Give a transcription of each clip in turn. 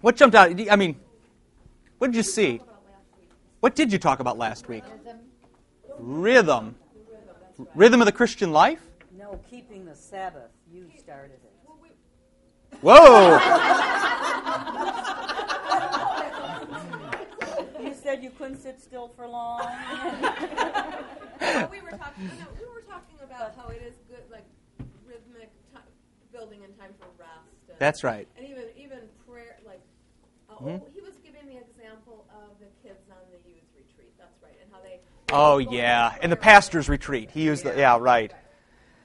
What jumped out? I mean, what did you see? What did you talk about last week? Rhythm. Rhythm of the Christian life? No, keeping the Sabbath. You started it. Whoa! You said you couldn't sit still for long. Well, we were talking. No, we were talking about how it is good, like rhythmic ti building in time for rest. And, That's right. And even even prayer, like uh, Hmm? Oh, he was giving the example of the kids on the youth retreat. That's right, and how they. Oh, yeah. And the pastor's retreat. He used the, yeah, right.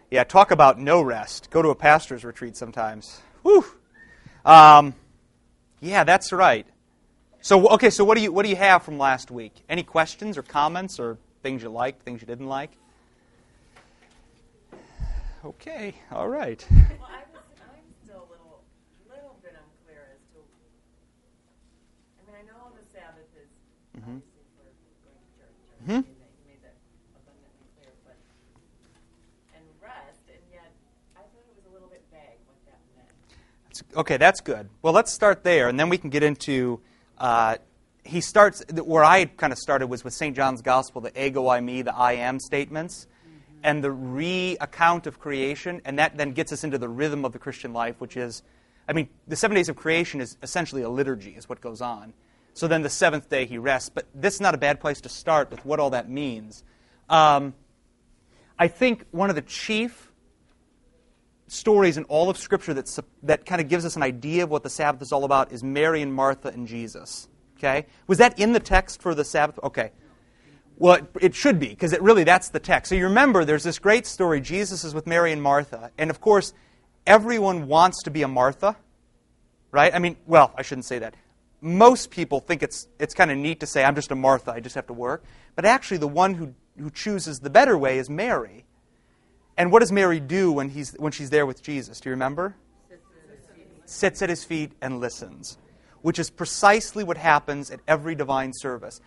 Yeah, talk about no rest. Go to a pastor's retreat sometimes. Whew. Um, yeah, that's right. So, okay, so what do you what do you have from last week? Any questions or comments or things you liked, things you didn't like? Okay, all right. Well, I was, I'm still a little, little bit unclear as to. I mean, I know the Sabbath is Mhm. obviously for going to church. Mhm. You made that, you made that abundantly clear, but and rest, and yet I thought it was a little bit vague what that meant. That's- Okay, that's good. Well, let's start there, and then we can get into. Uh, he starts where I kind of started was with St. John's Gospel, the ego eimi, the I am statements, and the re-account of creation, and that then gets us into the rhythm of the Christian life, which is, I mean, the seven days of creation is essentially a liturgy, is what goes on. So then the seventh day he rests, but this is not a bad place to start with what all that means. Um, I think one of the chief stories in all of Scripture that, that kind of gives us an idea of what the Sabbath is all about is Mary and Martha and Jesus. Okay? Was that in the text for the Sabbath? Okay. Well, it, it should be, because it really, that's the text. So you remember, there's this great story. Jesus is with Mary and Martha. And of course, everyone wants to be a Martha, right? I mean, well, I shouldn't say that. Most people think it's, it's kind of neat to say, I'm just a Martha, I just have to work. But actually, the one who, who chooses the better way is Mary. And what does Mary do when, he's, when she's there with Jesus? Do you remember? Sits at his feet and listens, which is precisely what happens at every divine service.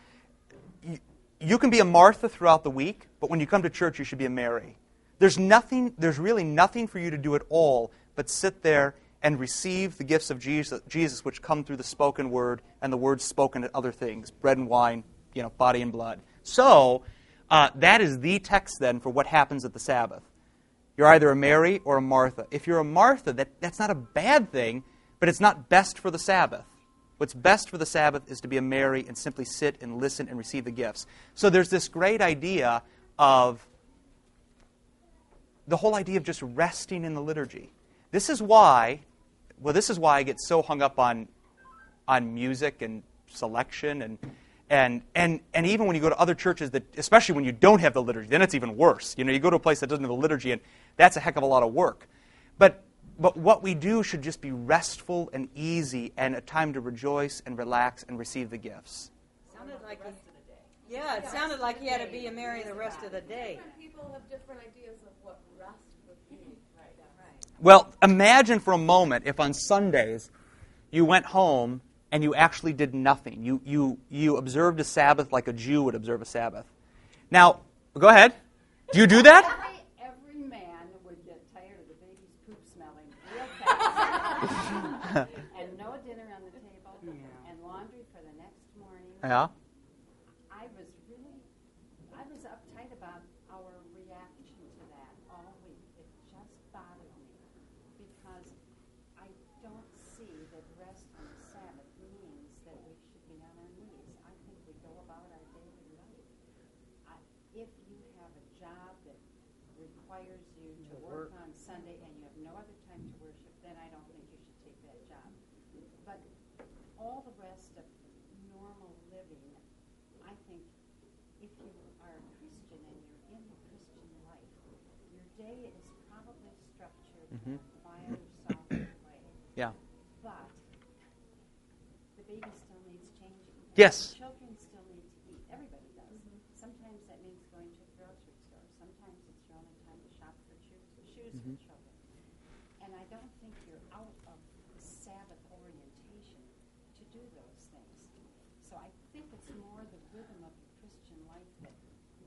You, you can be a Martha throughout the week, but when you come to church, you should be a Mary. There's nothing, there's really nothing for you to do at all but sit there and receive the gifts of Jesus, Jesus, which come through the spoken word and the words spoken at other things, bread and wine, you know, body and blood. So, uh, that is the text then for what happens at the Sabbath. You're either a Mary or a Martha. If you're a Martha, that, that's not a bad thing, but it's not best for the Sabbath. What's best for the Sabbath is to be a Mary and simply sit and listen and receive the gifts. So there's this great idea of the whole idea of just resting in the liturgy. This is why, well, this is why I get so hung up on, on music and selection and, and, and, and even when you go to other churches that, especially when you don't have the liturgy, then it's even worse. You know, you go to a place that doesn't have the liturgy and that's a heck of a lot of work. But, but what we do should just be restful and easy and a time to rejoice and relax and receive the gifts. sounded like he, yeah, it sounded like he had to be a Mary the rest of the day. Different people have different ideas of what rest would be. Right. Right. Well, imagine for a moment if on Sundays you went home and you actually did nothing. You, you, you observed a Sabbath like a Jew would observe a Sabbath. Now, go ahead. Do you do that? Every, man would get tired of the baby's poop smelling real fast. and no dinner on the table, and laundry for the next morning. Yeah. I was really, I was uptight about our reaction to that all week. It just bothered me because I don't see that rest on the Sabbath means that we should be on our knees. I think we go about our daily life. I, if you have a job that requires you to work on Sunday and you have no other time to worship, then I don't think you should take that job. But all the rest of normal living, I think if you are a Christian and you're in the Christian life, your day is probably structured in a quieter, softer way. Yeah. But the baby still needs changing. Yes. Children still need to eat. Everybody does. Sometimes that means going to the grocery store. Sometimes it's your only time to shop for shoes, shoes for children. And I don't think you're out of the Sabbath orientation to do those things. So I think it's more the rhythm of the Christian life that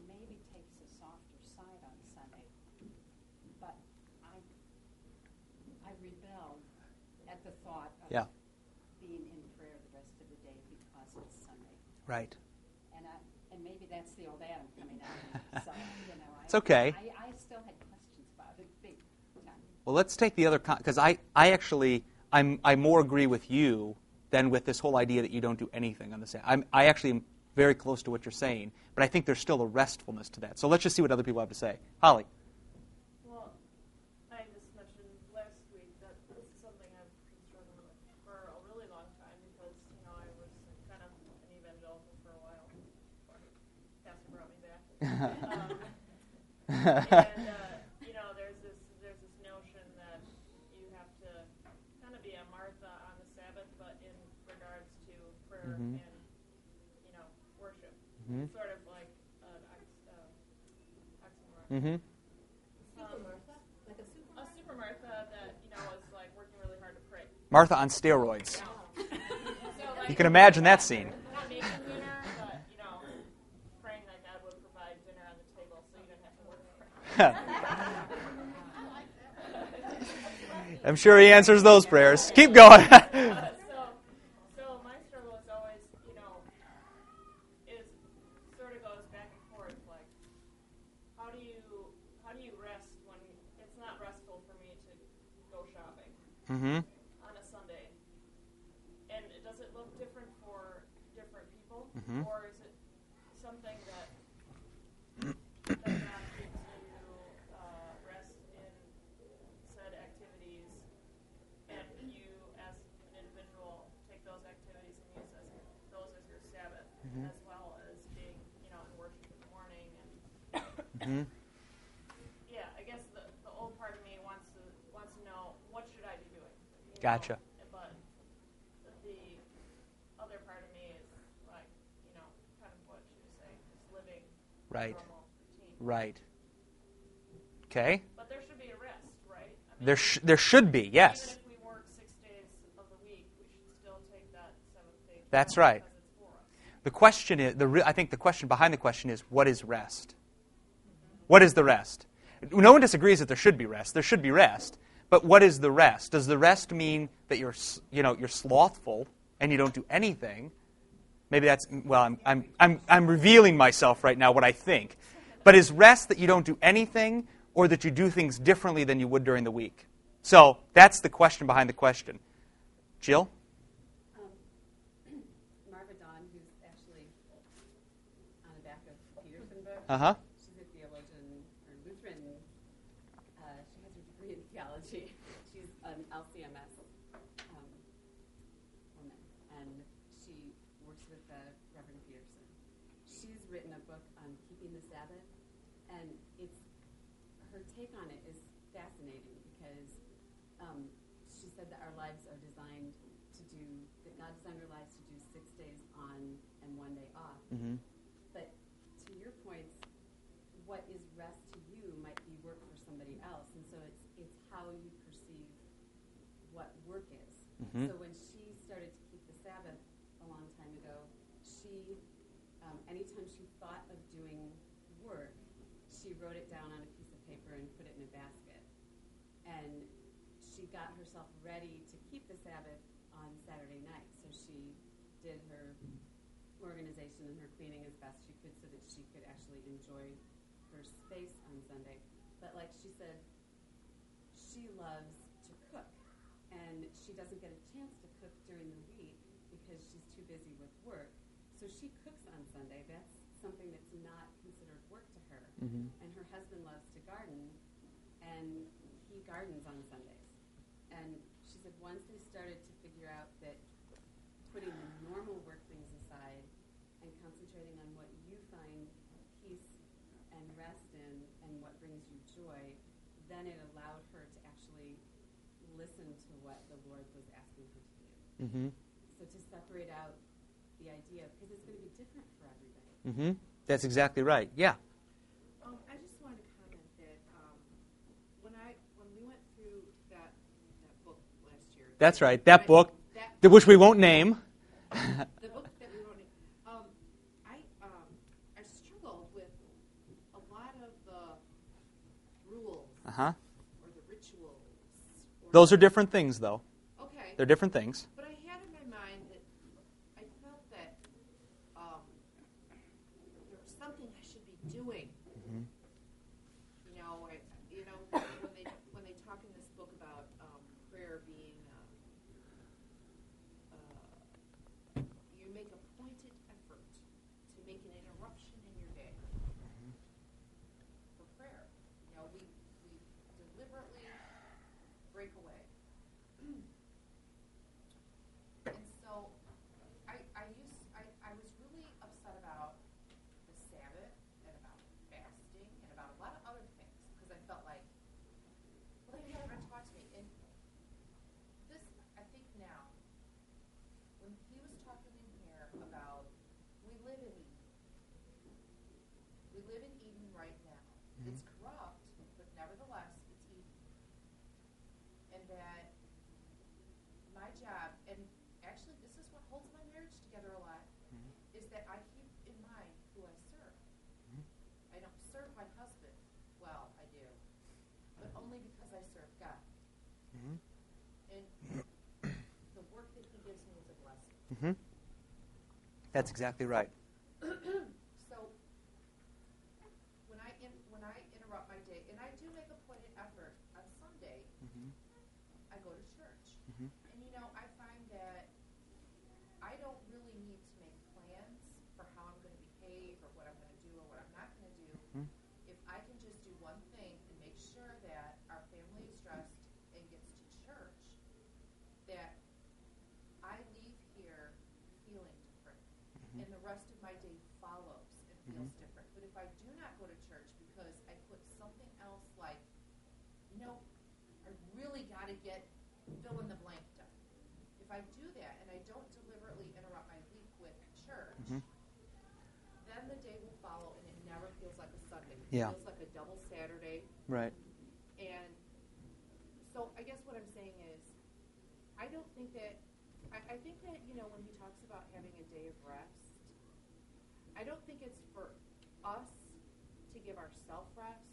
maybe takes a softer side on Sunday. But I, I rebelled at the thought of Yeah. being in Right. And I, and maybe that's the old Adam coming out. So, you know, I, It's okay. I, I still had questions about it, big time. Well, let's take the other because I, I actually I'm I more agree with you than with this whole idea that you don't do anything on the Sabbath. I'm, I actually am very close to what you're saying, but I think there's still a restfulness to that. So let's just see what other people have to say. Holly. Well, I just mentioned last week that this is something I've been struggling with for a really long time because, you know, I was kind of an evangelical for a while before Pastor brought me back. Um, and, uh, you know, there's this, there's this notion that you have to kind of be a Martha on the Sabbath, but in regards to prayer Mhm. and, you know, worship. Mhm. Sort of like an ox- uh, oxymoron. Mm-hmm. Super Martha? Like a super A super Martha that you know was like working really hard to pray. Martha on steroids. So like You can imagine that scene. I'm sure he answers those prayers. Keep going. so, so my struggle is always, you know, is sort of goes back and forth. Like, how do you how do you rest when it's not restful for me to go shopping? mm-hmm. on a Sunday. And it- does it look different for different people, Mhm. or is it something that does not get to uh, rest in said activities, and you, as an individual, take those activities and use as, those as your Sabbath, Mhm. as well as being, you know, in worship in the morning and Mm-hmm. yeah, I guess the, the old part of me wants to wants to know what should I be doing. you know? Gotcha. But the other part of me is like, you know, kind of what she was just living Right. Right. Okay. But there should be a rest, right? I mean, There, sh- there should be, yes. Even if we work six days of the week, we should still take that seventh day. That's right. Because it's for us. The question is, the re- I think the question behind the question is, what is rest? Mm-hmm. What is the rest? No one disagrees that there should be rest. There should be rest. But what is the rest? Does the rest mean that you're, you know, you're slothful and you don't do anything? Maybe that's, well, I'm, I'm, I'm, I'm revealing myself right now what I think. But is rest that you don't do anything or that you do things differently than you would during the week? So that's the question behind the question. Jill? Um, Marva Dawn, who's actually on the back of Peterson book, Uh huh. she's a theologian or Lutheran. Uh, she has her degree in theology. She's an LCMS um, woman, and she works with uh, Reverend Peterson. She's written a book on keeping the Sabbath, and it's her take on it is fascinating because um, she said that our lives are designed to do that God designed our lives to do six days on and one day off. Mm-hmm. But to your points, what is rest to you might be work for somebody else, and so it's it's how you perceive what work Mhm. So when she started to keep the Sabbath a long time ago, she um, anytime she thought of doing work, she wrote it down on a piece of paper and put it in a basket, and she got herself ready to keep the Sabbath on Saturday night. So she did her organization and her cleaning as best she could so that she could actually enjoy her space on Sunday. But like she said, she loves to cook, and she doesn't get a chance to cook during the week because she's too busy with work. So she cooks on Sunday. That's something that's not considered work to her. Mm-hmm. And her husband loves to garden, and he gardens on Sundays. And she said once they started to figure out that putting the normal work things aside and concentrating on what you find peace and rest in and what brings you joy, then it allowed her to actually listen to what the Lord was asking her to do. Mm-hmm. So to separate out the idea, because it's going to be different. Mm-hmm. That's exactly right. Yeah. Um, I just wanted to comment that um, when I when we went through that that book last year. That's right. That book, That, th- which we won't name. the book that we wrote. Um, I um, I struggled with a lot of the rules Uh huh. or the rituals. Or Those are different things, though. Okay. They're different things. But I had in my mind that I felt that um, we live in Eden right now. It's corrupt, but nevertheless, it's Eden. And that my job, and actually, this is what holds my marriage together a lot, mm-hmm. is that I keep in mind who I serve. Mm-hmm. I don't serve my husband. Well, I do, but mm-hmm. only because I serve God. And the work that He gives me is a blessing. hmm That's exactly right. So when I in, when I interrupt my day, and I do make a point and effort on Sunday, Mhm. I go to church. Mhm. And you know, I find that I don't really need to make plans for how I'm going to behave or what I'm going to do or what I'm not going to do. Mhm. If I can just do one thing and make sure that our family is dressed and gets to church, that I leave here feeling different Mm-hmm. and the rest of my day follows and feels different. But if I do not go to church because I put something else like, you know, I really got to get fill in the blank done. If I do that and I don't deliberately interrupt my week with church, Mhm. then the day will follow and it never feels like a It Yeah. feels like a double Saturday. Right. And so I guess what I'm saying is, I don't think that, I, I think that, you know, when he talks about having a day of rest, I don't think it's for us to give ourselves rest,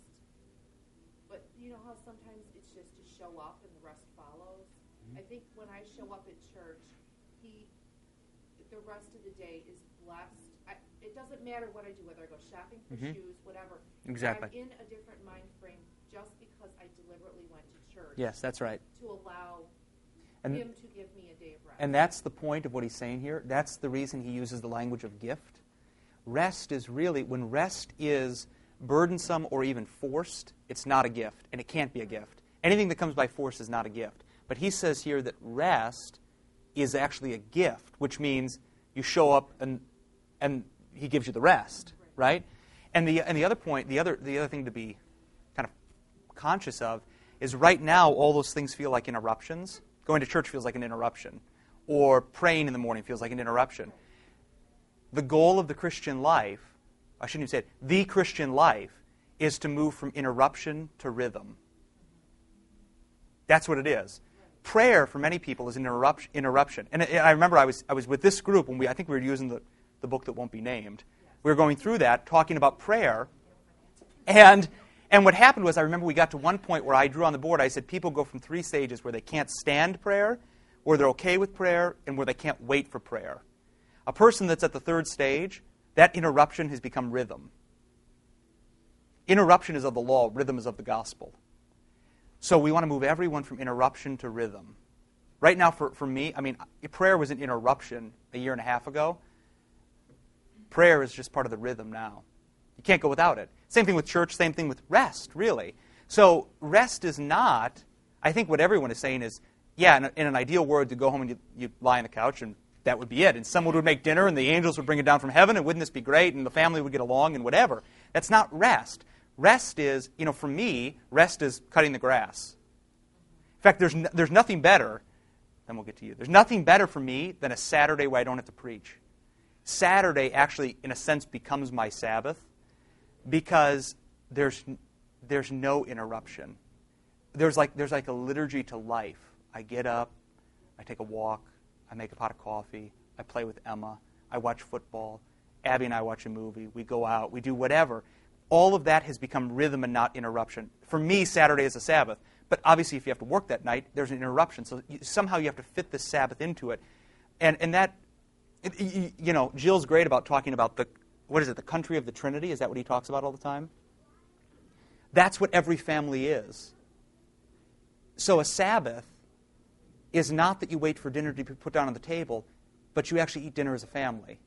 but you know how sometimes it's just to show up and the rest follows? Mm-hmm. I think when I show up at church, he, the rest of the day is blessed. I, it doesn't matter what I do, whether I go shopping for Mhm. shoes, whatever. Exactly. I'm in a different mind frame just because I deliberately went to church Yes, that's right. to allow And him to give me a day of rest. And that's the point of what he's saying here. That's the reason he uses the language of gift. Rest is really, when rest is burdensome or even forced, it's not a gift, and it can't be a gift. Anything that comes by force is not a gift. But he says here that rest is actually a gift, which means you show up and, and he gives you the rest, right? And the, and the other point, the other, the other thing to be kind of conscious of is right now all those things feel like interruptions. Going to church feels like an interruption, or praying in the morning feels like an interruption. The goal of the Christian life, I shouldn't even say it, the Christian life is to move from interruption to rhythm. That's what it is. Prayer for many people is an interrupt, interruption. And I I remember I was, I was with this group when we, I think we were using the, the book that won't be named. We were going through that, talking about prayer. And, and what happened was, I remember we got to one point where I drew on the board, I said people go from three stages where they can't stand prayer, where they're okay with prayer, and where they can't wait for prayer. A person that's at the third stage, that interruption has become rhythm. Interruption is of the law, rhythm is of the gospel. So we want to move everyone from interruption to rhythm. Right now, for, for me, I mean, prayer was an interruption a year and a half ago. Prayer is just part of the rhythm now. You can't go without it. Same thing with church, same thing with rest, really. So rest is not, I think what everyone is saying is, yeah, in, a, in an ideal world, you go home and you, you lie on the couch and that would be it. And someone would make dinner and the angels would bring it down from heaven and wouldn't this be great? And the family would get along and whatever. That's not rest. Rest is, you know, for me, rest is cutting the grass. In fact, there's, n- there's nothing better, then we'll get to you. There's nothing better for me than a Saturday where I don't have to preach. Saturday actually, in a sense, becomes my Sabbath because there's, there's no interruption. There's like, there's like a liturgy to life. I get up, I take a walk, I make a pot of coffee, I play with Emma, I watch football, Abby and I watch a movie, we go out, we do whatever. All of that has become rhythm and not interruption. For me, Saturday is a Sabbath. But obviously, if you have to work that night, there's an interruption. So somehow you have to fit the Sabbath into it. And, and that, it, you, know, Jill's great about talking about the, what is it, the country of the Trinity? Is that what he talks about all the time? That's what every family is. So a Sabbath is not that you wait for dinner to be put down on the table, but you actually eat dinner as a family.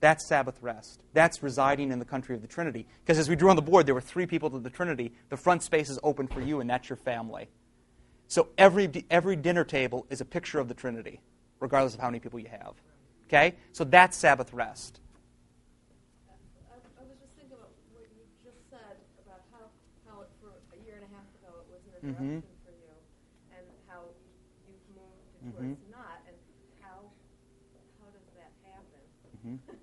That's Sabbath rest. That's residing in the country of the Trinity. Because as we drew on the board, there were three people to the Trinity. The front space is open for you, and that's your family. So every, every dinner table is a picture of the Trinity, regardless of how many people you have. Okay? So that's Sabbath rest. I, I was just thinking about what you just said about how, how it, for a year and a half ago it was an interruption for you, and how you've moved to Mhm. where not, and how how does that happen? Mhm.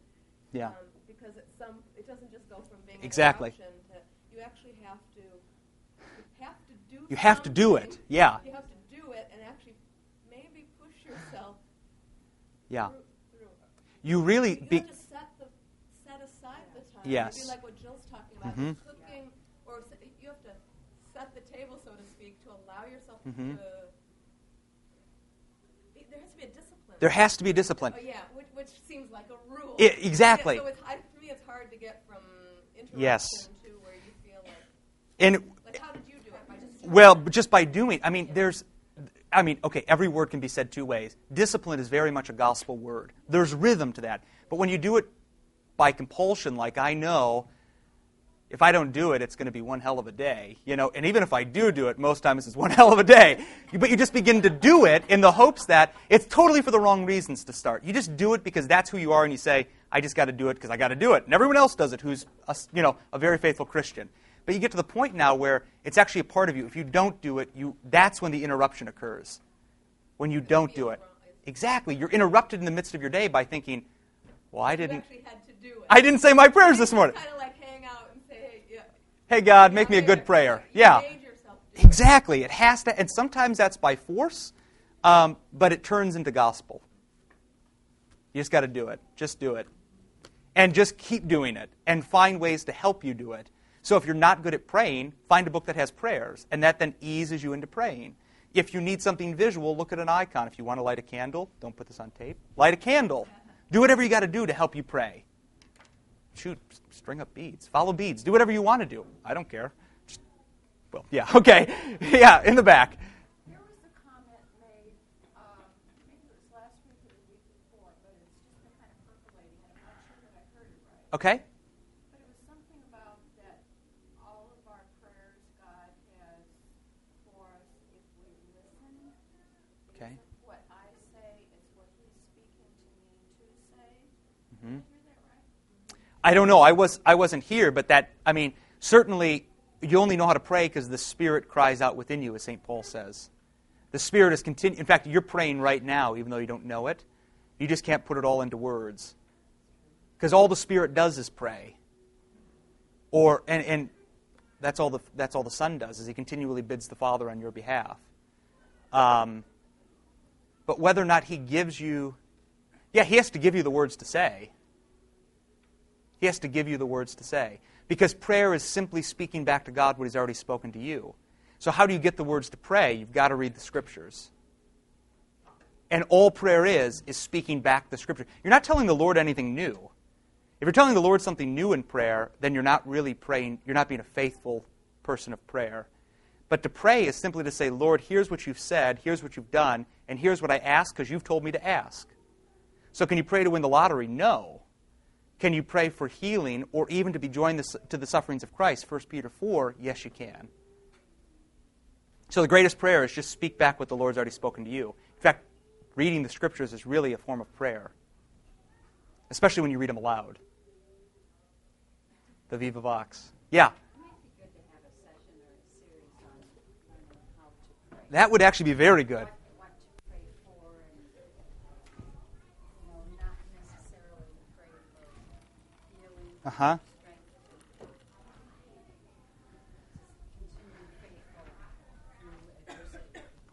Yeah. Um, because it's some. It doesn't just go from being Exactly. an to you actually have to. You have to do. You have to do it. Yeah. You have to do it and actually maybe push yourself Yeah. through. You really You be, have to set the set aside the time. Yes. Maybe like what Jill's talking about, Mhm. cooking, or you have to set the table, so to speak, to allow yourself Mhm. to. There has to be a discipline. there has to be a discipline. Oh yeah, which, which seems like a rule. I- exactly. Yeah, so it's, I, for me, it's hard to get from interruption Yes. to where you feel like. And Like, how did you do it? By just Well, just by doing, I mean, there's, I mean, okay, every word can be said two ways. Discipline is very much a gospel word. There's rhythm to that. But when you do it by compulsion, like I know, if I don't do it, it's going to be one hell of a day, you know. And even if I do do it, most times it's one hell of a day. But you just begin to do it in the hopes that it's totally for the wrong reasons to start. You just do it because that's who you are, and you say, "I just got to do it because I got to do it," and everyone else does it who's, a, you know, a very faithful Christian. But you get to the point now where it's actually a part of you. If you don't do it, you that's when the interruption occurs. When you don't do it. Exactly. You're interrupted in the midst of your day by thinking, "Well, I didn't actually had to do it. I didn't say my prayers this morning." Kind of like hang out and say, hey, yeah. Hey God, make me a good prayer. Yeah. made yourself do it. Exactly. It has to, and sometimes that's by force, um, but it turns into gospel. You just got to do it. Just do it. And just keep doing it and find ways to help you do it. So if you're not good at praying, find a book that has prayers, and that then eases you into praying. If you need something visual, look at an icon. If you want to light a candle, don't put this on tape, light a candle. Do whatever you got to do to help you pray. Shoot, string up beads, follow beads, do whatever you want to do. I don't care. Just, well, yeah, okay. yeah, in the back. There was a comment made, um, maybe it was last week or the week before, but it's just been kind of percolating, and I'm not sure that I heard it right. Okay? But it was something about that all of our prayers God has for us if we listen. It Okay. isn't what I say, it's what He's speaking to me to say. Mhm. Did I hear that right? I don't know. I was I wasn't here, but that I mean, certainly you only know how to pray because the Spirit cries out within you, as St. Paul says. The Spirit is continu- In fact, you're praying right now, even though you don't know it. You just can't put it all into words, because all the Spirit does is pray. Or and and that's all the that's all the Son does is He continually bids the Father on your behalf. Um, but whether or not He gives you, yeah, He has to give you the words to say. He has to give you the words to say. Because prayer is simply speaking back to God what He's already spoken to you. So, how do you get the words to pray? You've got to read the Scriptures. And all prayer is, is speaking back the Scripture. You're not telling the Lord anything new. If you're telling the Lord something new in prayer, then you're not really praying, you're not being a faithful person of prayer. But to pray is simply to say, Lord, here's what you've said, here's what you've done, and here's what I ask because you've told me to ask. So, can you pray to win the lottery? No. Can you pray for healing or even to be joined to the sufferings of Christ? 1 Peter 4, yes, you can. So the greatest prayer is just speak back what the Lord's already spoken to you. In fact, reading the scriptures is really a form of prayer, especially when you read them aloud. The Viva Vox. Yeah, It might be good to have a session or a series on, on how to pray. that would actually be very good. What, what to pray for, and you know, not necessarily pray for healing, Uh huh.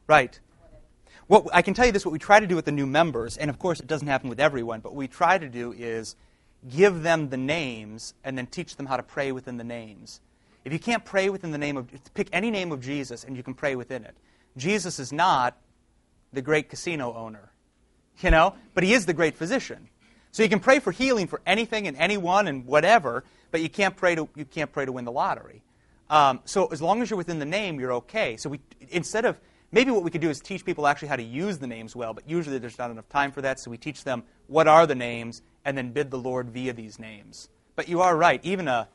Right. What I can tell you this: what we try to do with the new members, and of course it doesn't happen with everyone, but what we try to do is give them the names and then teach them how to pray within the names. If you can't pray within the name of, pick any name of Jesus and you can pray within it. Jesus is not the great casino owner, you know, but he is the great physician. So you can pray for healing for anything and anyone and whatever, but you can't pray to you can't pray to win the lottery. Um, so as long as you're within the name, you're okay. So we instead of maybe what we could do is teach people actually how to use the names well, but usually there's not enough time for that. So we teach them what are the names and then bid the Lord via these names. But you are right. Even a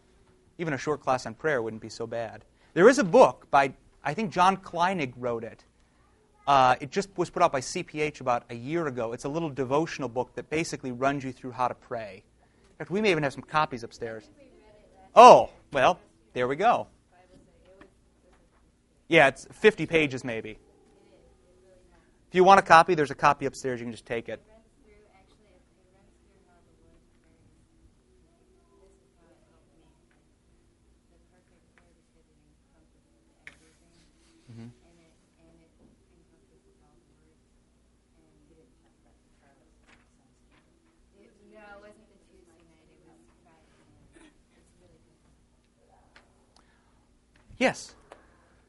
even a short class on prayer wouldn't be so bad. There is a book by I think John Kleinig wrote it. Uh, it just was put out by CPH about a year ago. It's a little devotional book that basically runs you through how to pray. In fact, we may even have some copies upstairs. Oh, well, there we go. Yeah, it's 50 pages maybe. If you want a copy, there's a copy upstairs. You can just take it. Yes.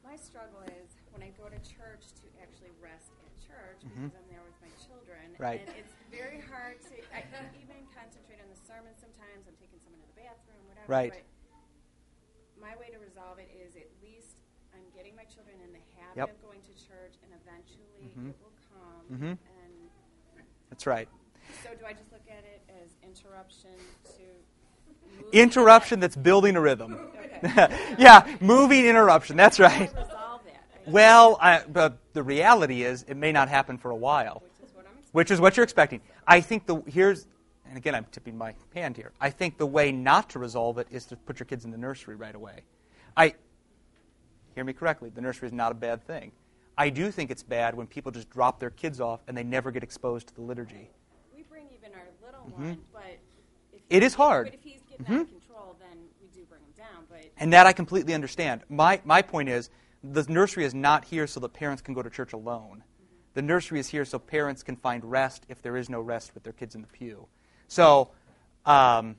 My struggle is when I go to church to actually rest at church Mhm. because I'm there with my children. Right. And it's very hard to I can't even concentrate on the sermon sometimes. I'm taking someone to the bathroom, whatever. Right. But my way to resolve it is at least I'm getting my children in the habit Yep. of going to church and eventually Mhm. it will come Mhm. and That's right. so do I just look at it as interruption to Interruption that's building a rhythm. Yeah, moving interruption. That's right. How do I resolve that? I- Well, I, but the reality is, it may not happen for a while, which is what I'm which is what you're expecting. I think the here's, and again, I'm tipping my hand here. I think the way not to resolve it is to put your kids in the nursery right away. I hear me correctly. The nursery is not a bad thing. I do think it's bad when people just drop their kids off and they never get exposed to the liturgy. We bring even our little Mhm. one, but if It hard. But if he's Mhm. of control, then we do bring him down. But And that I completely understand. My, my point is, the nursery is not here so that parents can go to church alone. The nursery is here so parents can find rest if there is no rest with their kids in the pew. So, um,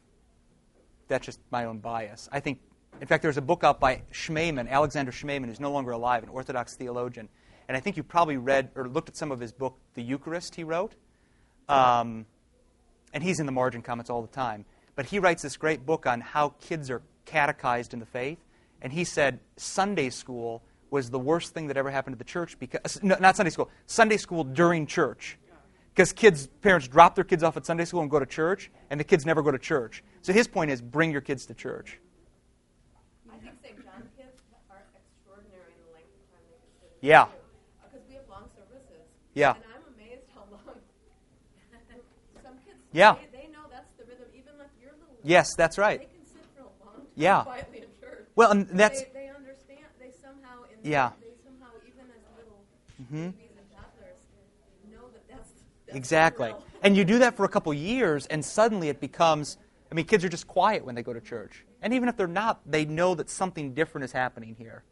that's just my own bias. I think, in fact, there's a book out by Schmemann, Alexander Schmemann, who's no longer alive, an Orthodox theologian. And I think you probably read or looked at some of his book, The Eucharist, he wrote. Um, and he's in the margin comments all the time. But he writes this great book on how kids are catechized in the faith. And he said Sunday school was the worst thing that ever happened to the church because uh, no, not Sunday school, Sunday school during church. Because kids, parents drop their kids off at Sunday school and go to church, and the kids never go to church. So his point is bring your kids to church. I think St. John kids are extraordinary in the length of time they can Yeah. Because we have long services. Yeah. And I'm amazed how long. Some kids, Yeah. they, they know that's the rhythm, even if you're little. Yes, that's right. They can sit for a long time Yeah. quietly in church. Well, and that's They, they understand. They somehow, in Yeah. they somehow, even as little Mhm. babies and toddlers, know that that's, that's Exactly. real. And you do that for a couple years, and suddenly it becomes I mean, kids are just quiet when they go to church. And even if they're not, they know that something different is happening here.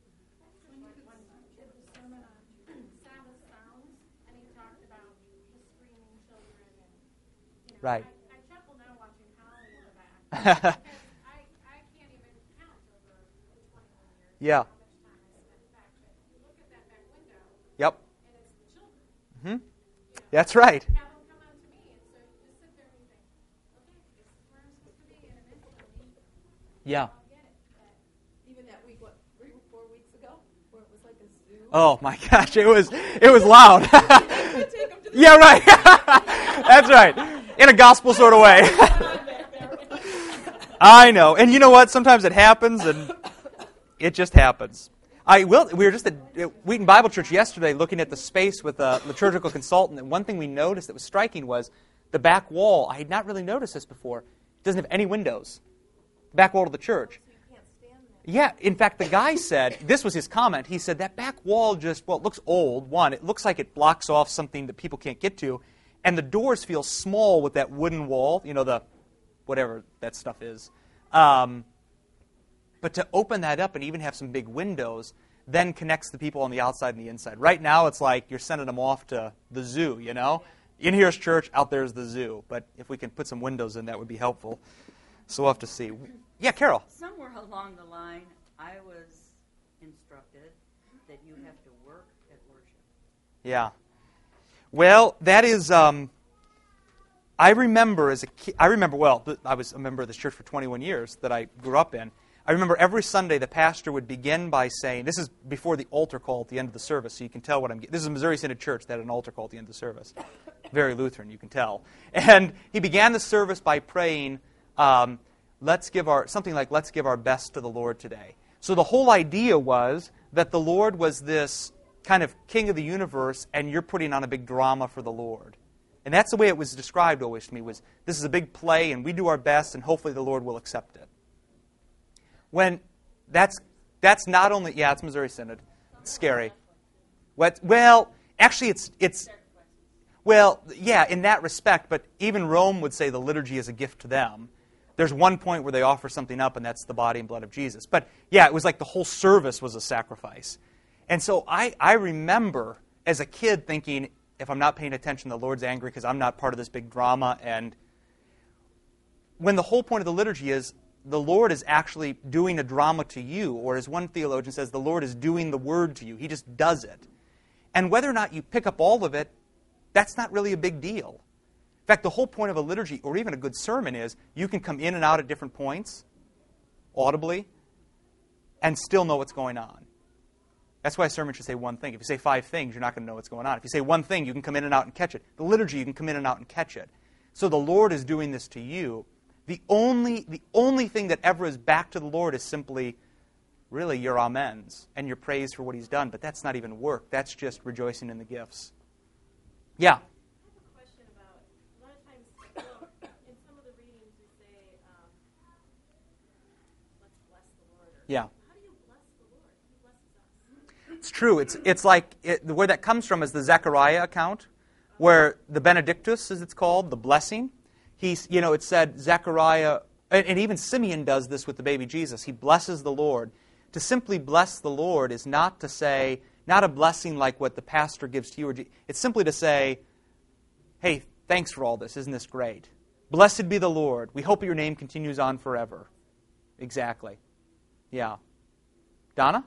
When you did the sermon on Sabbath sounds, and he talked about the screaming children, and you know, Right. Window, Yep. and it's the children. hmm That's right. Have them come on to me, and so you just sit there and you think, okay, this is where I'm supposed to be, and eventually Yeah. I'll get it. But Even that week, what, three or four weeks ago, where it was like a zoo. Oh my gosh, it was it was loud. Take 'em to the yeah, right. That's right. In a gospel sort of way. I know. And you know what? Sometimes it happens and it just happens. I will we were just at at Wheaton Bible Church yesterday looking at the space with a liturgical consultant and one thing we noticed that was striking was the back wall. I had not really noticed this before. It doesn't have any windows. The Back wall of the church. Yeah, in fact, the guy said, this was his comment. He said, that back wall just, well, it looks old. One, it looks like it blocks off something that people can't get to. And the doors feel small with that wooden wall, you know, the whatever that stuff is. Um, but to open that up and even have some big windows then connects the people on the outside and the inside. Right now, it's like you're sending them off to the zoo, you know? In here's church, out there's the zoo. But if we can put some windows in, that would be helpful. So we'll have to see. Yeah, Carol. Somewhere along the line, I was instructed that you have to work at worship. Yeah. Well, that is. Um, I remember as a kid. I remember well. I was a member of this church for 21 years that I grew up in. I remember every Sunday the pastor would begin by saying, "This is before the altar call at the end of the service, so you can tell what I'm." This is a Missouri Synod church that had an altar call at the end of the service. Very Lutheran, you can tell. And he began the service by praying, um, "Let's give our something like Let's give our best to the Lord today." So the whole idea was that the Lord was this kind of king of the universe, and you're putting on a big drama for the Lord. And that's the way it was described always to me was this is a big play and we do our best and hopefully the Lord will accept it. When that's that's not only yeah, it's Missouri Synod. It's scary. What well, actually it's it's well, yeah, in that respect, but even Rome would say the liturgy is a gift to them. There's one point where they offer something up and that's the body and blood of Jesus. But yeah, it was like the whole service was a sacrifice. And so I, I remember as a kid thinking, if I'm not paying attention, the Lord's angry because I'm not part of this big drama. And when the whole point of the liturgy is the Lord is actually doing a drama to you, or as one theologian says, the Lord is doing the word to you. He just does it. And whether or not you pick up all of it, that's not really a big deal. In fact, the whole point of a liturgy, or even a good sermon, is you can come in and out at different points, audibly, and still know what's going on. That's why a sermon should say one thing. If you say five things, you're not going to know what's going on. If you say one thing, you can come in and out and catch it. The liturgy, you can come in and out and catch it. So the Lord is doing this to you. The only, the only thing that ever is back to the Lord is simply, really, your amens and your praise for what He's done. But that's not even work. That's just rejoicing in the gifts. Yeah. I have a question about a lot of times in some of the readings we say, um, "Let's bless the Lord." Yeah. How do you bless the Lord? Who blesses us? It's true. It's, it's like it, where that comes from is the Zechariah account, where the Benedictus, as it's called, the blessing. He's, you know, it said Zechariah, and, and even Simeon does this with the baby Jesus. He blesses the Lord. To simply bless the Lord is not to say, not a blessing like what the pastor gives to you. Or, it's simply to say, hey, thanks for all this. Isn't this great? Blessed be the Lord. We hope your name continues on forever. Exactly. Yeah. Donna?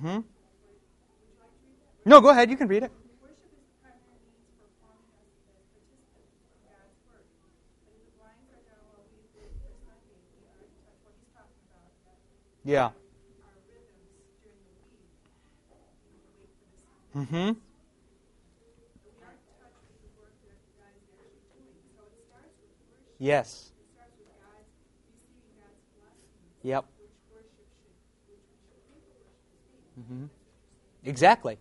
Mm-hmm. No, go ahead. You can read it. Yeah. Mm-hmm. Yes. Yep. Mm-hmm. Exactly.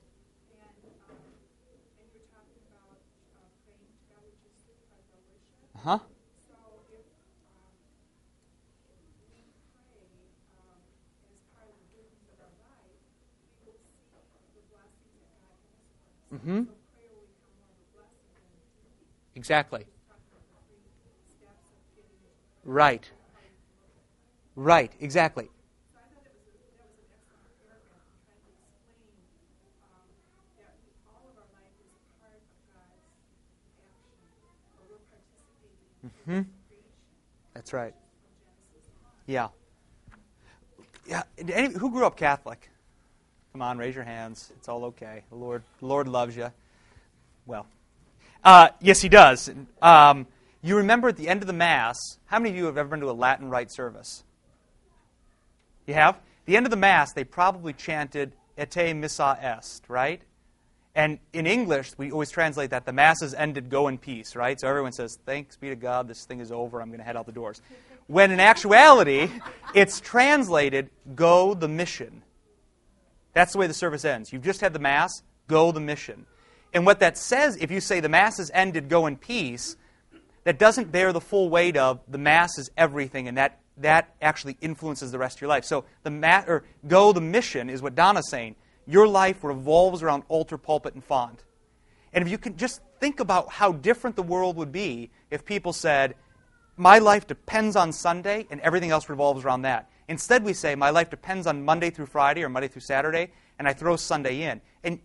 Huh? Mm-hmm. Exactly. Right. Right, exactly. Mm-hmm. That's right. Yeah. Yeah. Any, who grew up Catholic? Come on, raise your hands. It's all okay. The Lord, the Lord loves you. Well, uh, yes, He does. Um, you remember at the end of the Mass, how many of you have ever been to a Latin Rite service? You have? At the end of the Mass, they probably chanted Ite missa est, right? And in English, we always translate that the Mass is ended, go in peace, right? So everyone says, thanks be to God, this thing is over, I'm going to head out the doors. When in actuality, it's translated, go the mission. That's the way the service ends. You've just had the Mass, go the mission. And what that says, if you say the Mass is ended, go in peace, that doesn't bear the full weight of the Mass is everything, and that, that actually influences the rest of your life. So the ma- or go the mission is what Donna's saying. Your life revolves around altar, pulpit, and font. And if you can just think about how different the world would be if people said, My life depends on Sunday, and everything else revolves around that. Instead, we say, My life depends on Monday through Friday or Monday through Saturday, and I throw Sunday in. And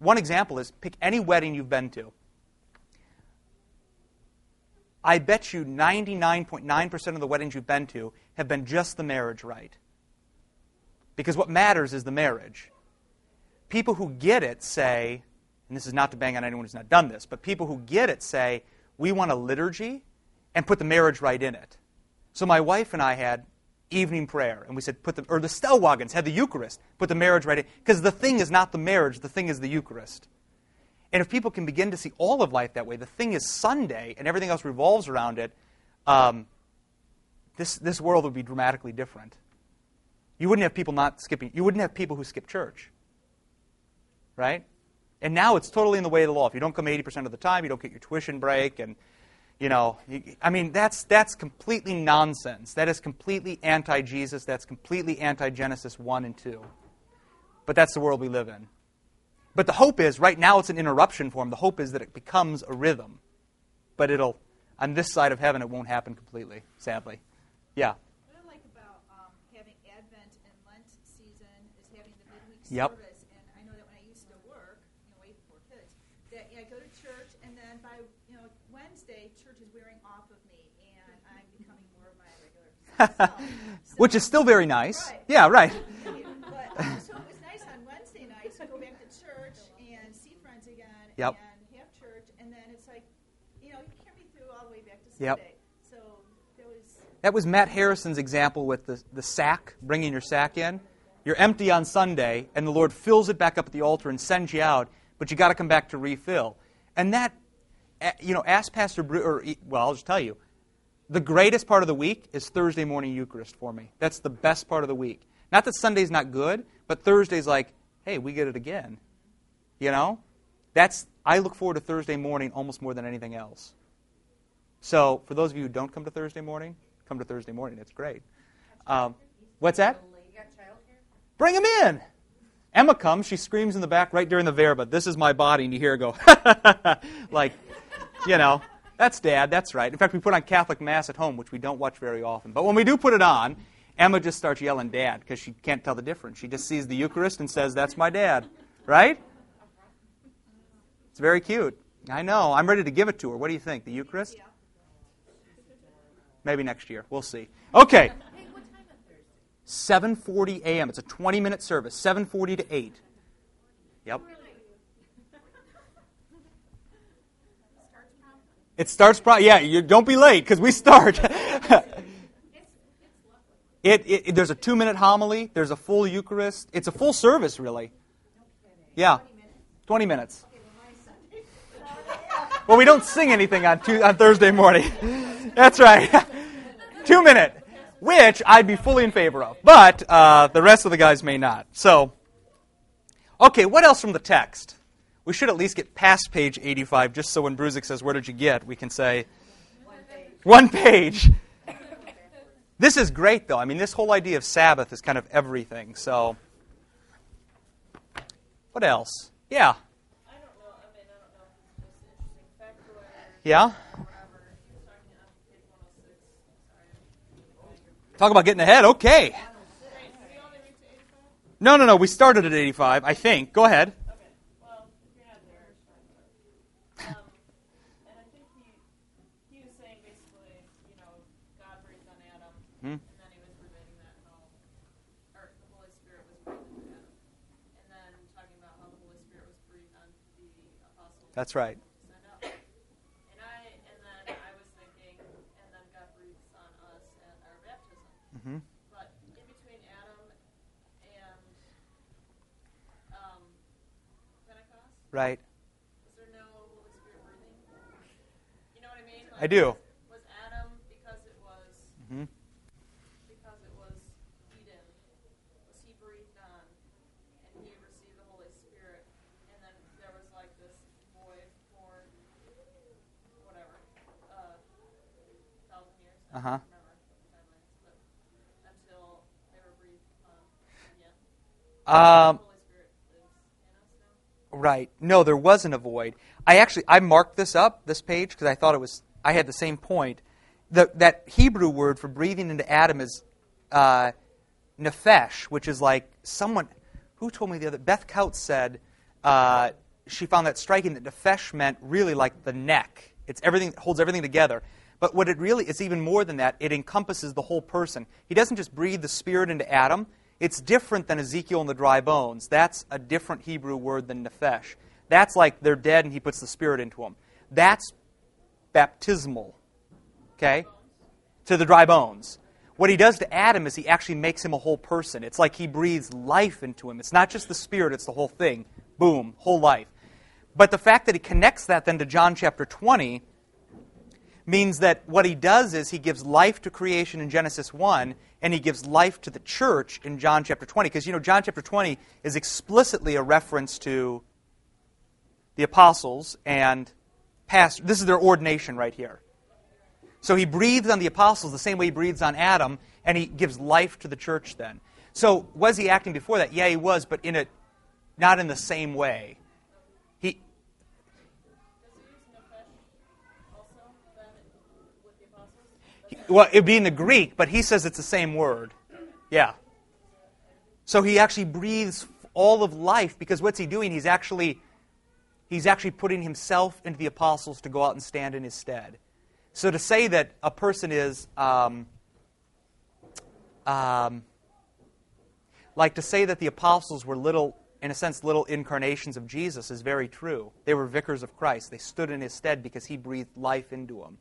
one example is pick any wedding you've been to. I bet you 99.9% of the weddings you've been to have been just the marriage rite. Because what matters is the marriage. People who get it say, and this is not to bang on anyone who's not done this, but people who get it say, we want a liturgy and put the marriage rite in it. So my wife and I had evening prayer, and we said, put the, or the Stellwagens had the Eucharist, put the marriage rite in, because the thing is not the marriage, the thing is the Eucharist. And if people can begin to see all of life that way, the thing is Sunday, and everything else revolves around it, um, this, this world would be dramatically different. You wouldn't have people not skipping. You wouldn't have people who skip church. Right? And now it's totally in the way of the law. If you don't come 80% of the time, you don't get your tuition break. And, you know, you, I mean, that's, that's completely nonsense. That is completely anti Jesus. That's completely anti Genesis 1 and 2. But that's the world we live in. But the hope is, right now it's an interruption for him. The hope is that it becomes a rhythm. But it'll, on this side of heaven, it won't happen completely, sadly. Yeah. What I like about um, having Advent and Lent season is having the midweek Yep. service. And I know that when I used to work, you know, way before kids, that yeah, I go to church, and then by you know Wednesday, church is wearing off of me, and I'm becoming more of my regular self. So- Which is still very nice. Right. Yeah, right. But so it was nice on Wednesday nights to go back to church and see friends again Yep. and have church, and then it's like, you know, you can't be through all the way back to Yep. Sunday. So there was That was Matt Harrison's example with the, the sack, bringing your sack in. You're empty on Sunday, and the Lord fills it back up at the altar and sends you out, but you got to come back to refill. And that, you know, ask Pastor Bre- or well, I'll just tell you, the greatest part of the week is Thursday morning Eucharist for me. That's the best part of the week. Not that Sunday's not good, but Thursday's like, hey, we get it again. You know, that's I look forward to Thursday morning almost more than anything else. So, for those of you who don't come to Thursday morning, come to Thursday morning. It's great. Um, what's that? Bring him in. Emma comes. She screams in the back right during the verba. This is my body, and you hear her go, like, you know, that's dad. That's right. In fact, we put on Catholic Mass at home, which we don't watch very often. But when we do put it on, Emma just starts yelling "Dad" because she can't tell the difference. She just sees the Eucharist and says, "That's my dad," right? It's very cute. I know. I'm ready to give it to her. What do you think? The Eucharist? Maybe next year. We'll see. Okay. 7:40 a.m. It's a 20-minute service. 7:40 to 8. Yep. It starts pro- yeah, you don't be late cuz we start. it, it there's a 2-minute homily, there's a full Eucharist. It's a full service really. Yeah. 20 minutes. Well, we don't sing anything on, Tu- on Thursday morning. That's right. Two minute, which I'd be fully in favor of, but uh, the rest of the guys may not. So, okay, what else from the text? We should at least get past page 85, just so when Bruzik says, Where did you get? we can say, One page. This is great, though. I mean, this whole idea of Sabbath is kind of everything. So, what else? Yeah. I don't know. I mean, I don't know if it's just interesting factoid Yeah? or whatever. He was talking on page 106. Sorry. Talk about getting ahead. Okay. Wait, did we only reach to 85? No, no, no. We started at 85, I think. Go ahead. Okay. Well, if you're not there, it's fine. Um, and I think he he was saying basically, you know, God breathed on Adam, Hmm. and then he was relating that how, or the Holy Spirit was breathed into Adam, and then talking about how the Holy Spirit was breathed on the apostles. That's right. to send out. And I and then I was thinking, and then God breathes on us at our baptism. But in between Adam and um, Pentecost, Right. was there no Holy Spirit breathing? You know what I mean? I do. Was Adam because it was hmm because it was Eden? Was he breathed on, and he received the Holy Spirit, and then there was like this void for whatever, uh, thousand years. I Uh-huh. don't remember what the timeline is, but until they were breathed upon again. Um, the Holy Spirit lives in us now. Right. No, there wasn't a void. I actually I marked this up this page because I thought it was I had the same point. The, that Hebrew word for breathing into Adam is uh, nefesh, which is like someone who told me the other. Beth Kaut said uh, she found that striking that nefesh meant really like the neck. It's everything holds everything together. But what it really is even more than that. It encompasses the whole person. He doesn't just breathe the spirit into Adam. It's different than Ezekiel and the dry bones. That's a different Hebrew word than nefesh. That's like they're dead and he puts the spirit into them. That's baptismal. Okay? To the dry bones. What he does to Adam is he actually makes him a whole person. It's like he breathes life into him. It's not just the spirit, it's the whole thing. Boom, whole life. But the fact that he connects that then to John chapter 20 means that what he does is he gives life to creation in Genesis 1 and he gives life to the church in John chapter 20 because you know John chapter 20 is explicitly a reference to the apostles and pastor this is their ordination right here. So he breathes on the apostles the same way he breathes on Adam and he gives life to the church then. So was he acting before that? Yeah, he was, but in a not in the same way. Well, it'd be in the Greek, but he says it's the same word. Yeah. So he actually breathes all of life because what's he doing? He's actually he's actually putting himself into the apostles to go out and stand in his stead. So to say that a person is um, um, like to say that the apostles were little, in a sense, little incarnations of Jesus is very true. They were vicars of Christ. They stood in his stead because he breathed life into them.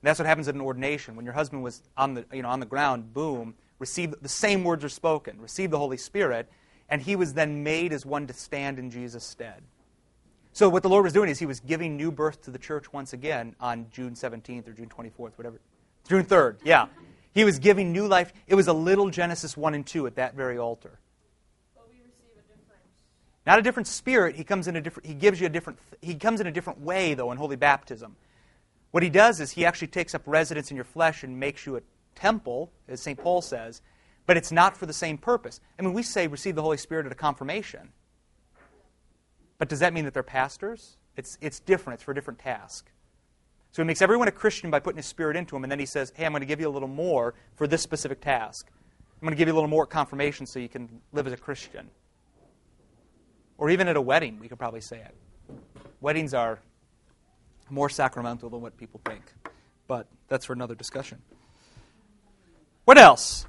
And that's what happens at an ordination. When your husband was on the, you know, on the ground, boom, received, the same words are spoken, received the Holy Spirit, and he was then made as one to stand in Jesus' stead. So what the Lord was doing is he was giving new birth to the church once again on June 17th or June 24th, whatever. June 3rd, yeah. He was giving new life. It was a little Genesis 1 and 2 at that very altar. But we receive a different. Not a different spirit. He comes in a different. He gives you a different. He comes in a different way though in holy baptism. What he does is he actually takes up residence in your flesh and makes you a temple, as St. Paul says, but it's not for the same purpose. I mean, we say receive the Holy Spirit at a confirmation. But does that mean that they're pastors? It's, it's different. It's for a different task. So he makes everyone a Christian by putting his spirit into them, and then he says, Hey, I'm going to give you a little more for this specific task. I'm going to give you a little more confirmation so you can live as a Christian. Or even at a wedding, we could probably say it. Weddings are more sacramental than what people think. But that's for another discussion. What else?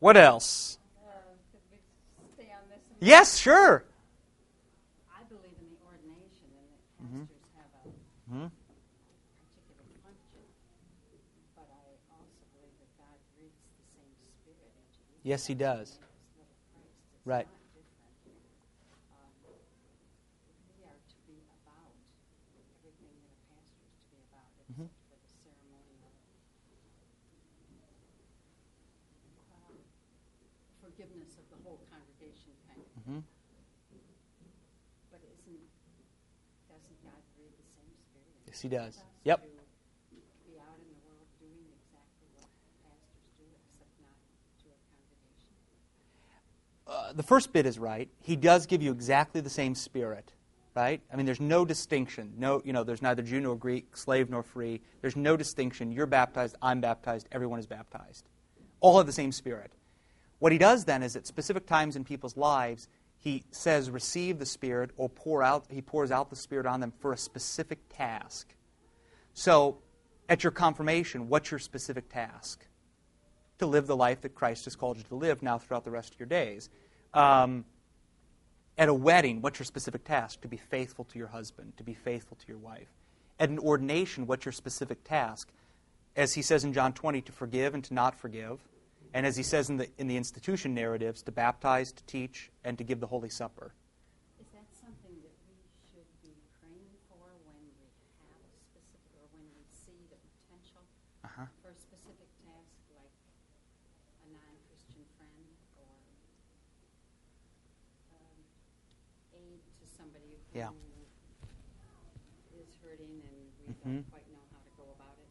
What else? Yes, sure. I believe in the ordination and that Mhm. have a Mhm. particular function. But I also believe that God breathes the same spirit into each Yes, he does. of us little Christ. It's Right. not different. Um, we are to be about everything that a pastor is to be about, Mhm. except for the ceremonial um, forgiveness of the whole congregation kind of Mhm. But isn't, doesn't God breathe the same spirit? into Yes, he each of does. us Yep. To be out in the world doing exactly what pastors do, except not to a congregation? Uh, the first bit is right. He does give you exactly the same spirit, right? I mean, there's no distinction. No, you know, there's neither Jew nor Greek, slave nor free. There's no distinction. You're baptized. I'm baptized. Everyone is baptized. All have the same spirit. What he does then is at specific times in people's lives, he says, receive the Spirit or pour out, he pours out the Spirit on them for a specific task. So, at your confirmation, what's your specific task? To live the life that Christ has called you to live now throughout the rest of your days. Um, at a wedding, what's your specific task? To be faithful to your husband, to be faithful to your wife. At an ordination, what's your specific task? As he says in John 20, to forgive and to not forgive. And as he says in the, in the institution narratives, to baptize, to teach, and to give the Holy Supper. Is that something that we should be praying for when we have a specific, or when we see the potential Uh-huh. for a specific task, like a non-Christian friend, or um, aid to somebody who Yeah. is hurting and we Mhm. don't quite know how to go about it?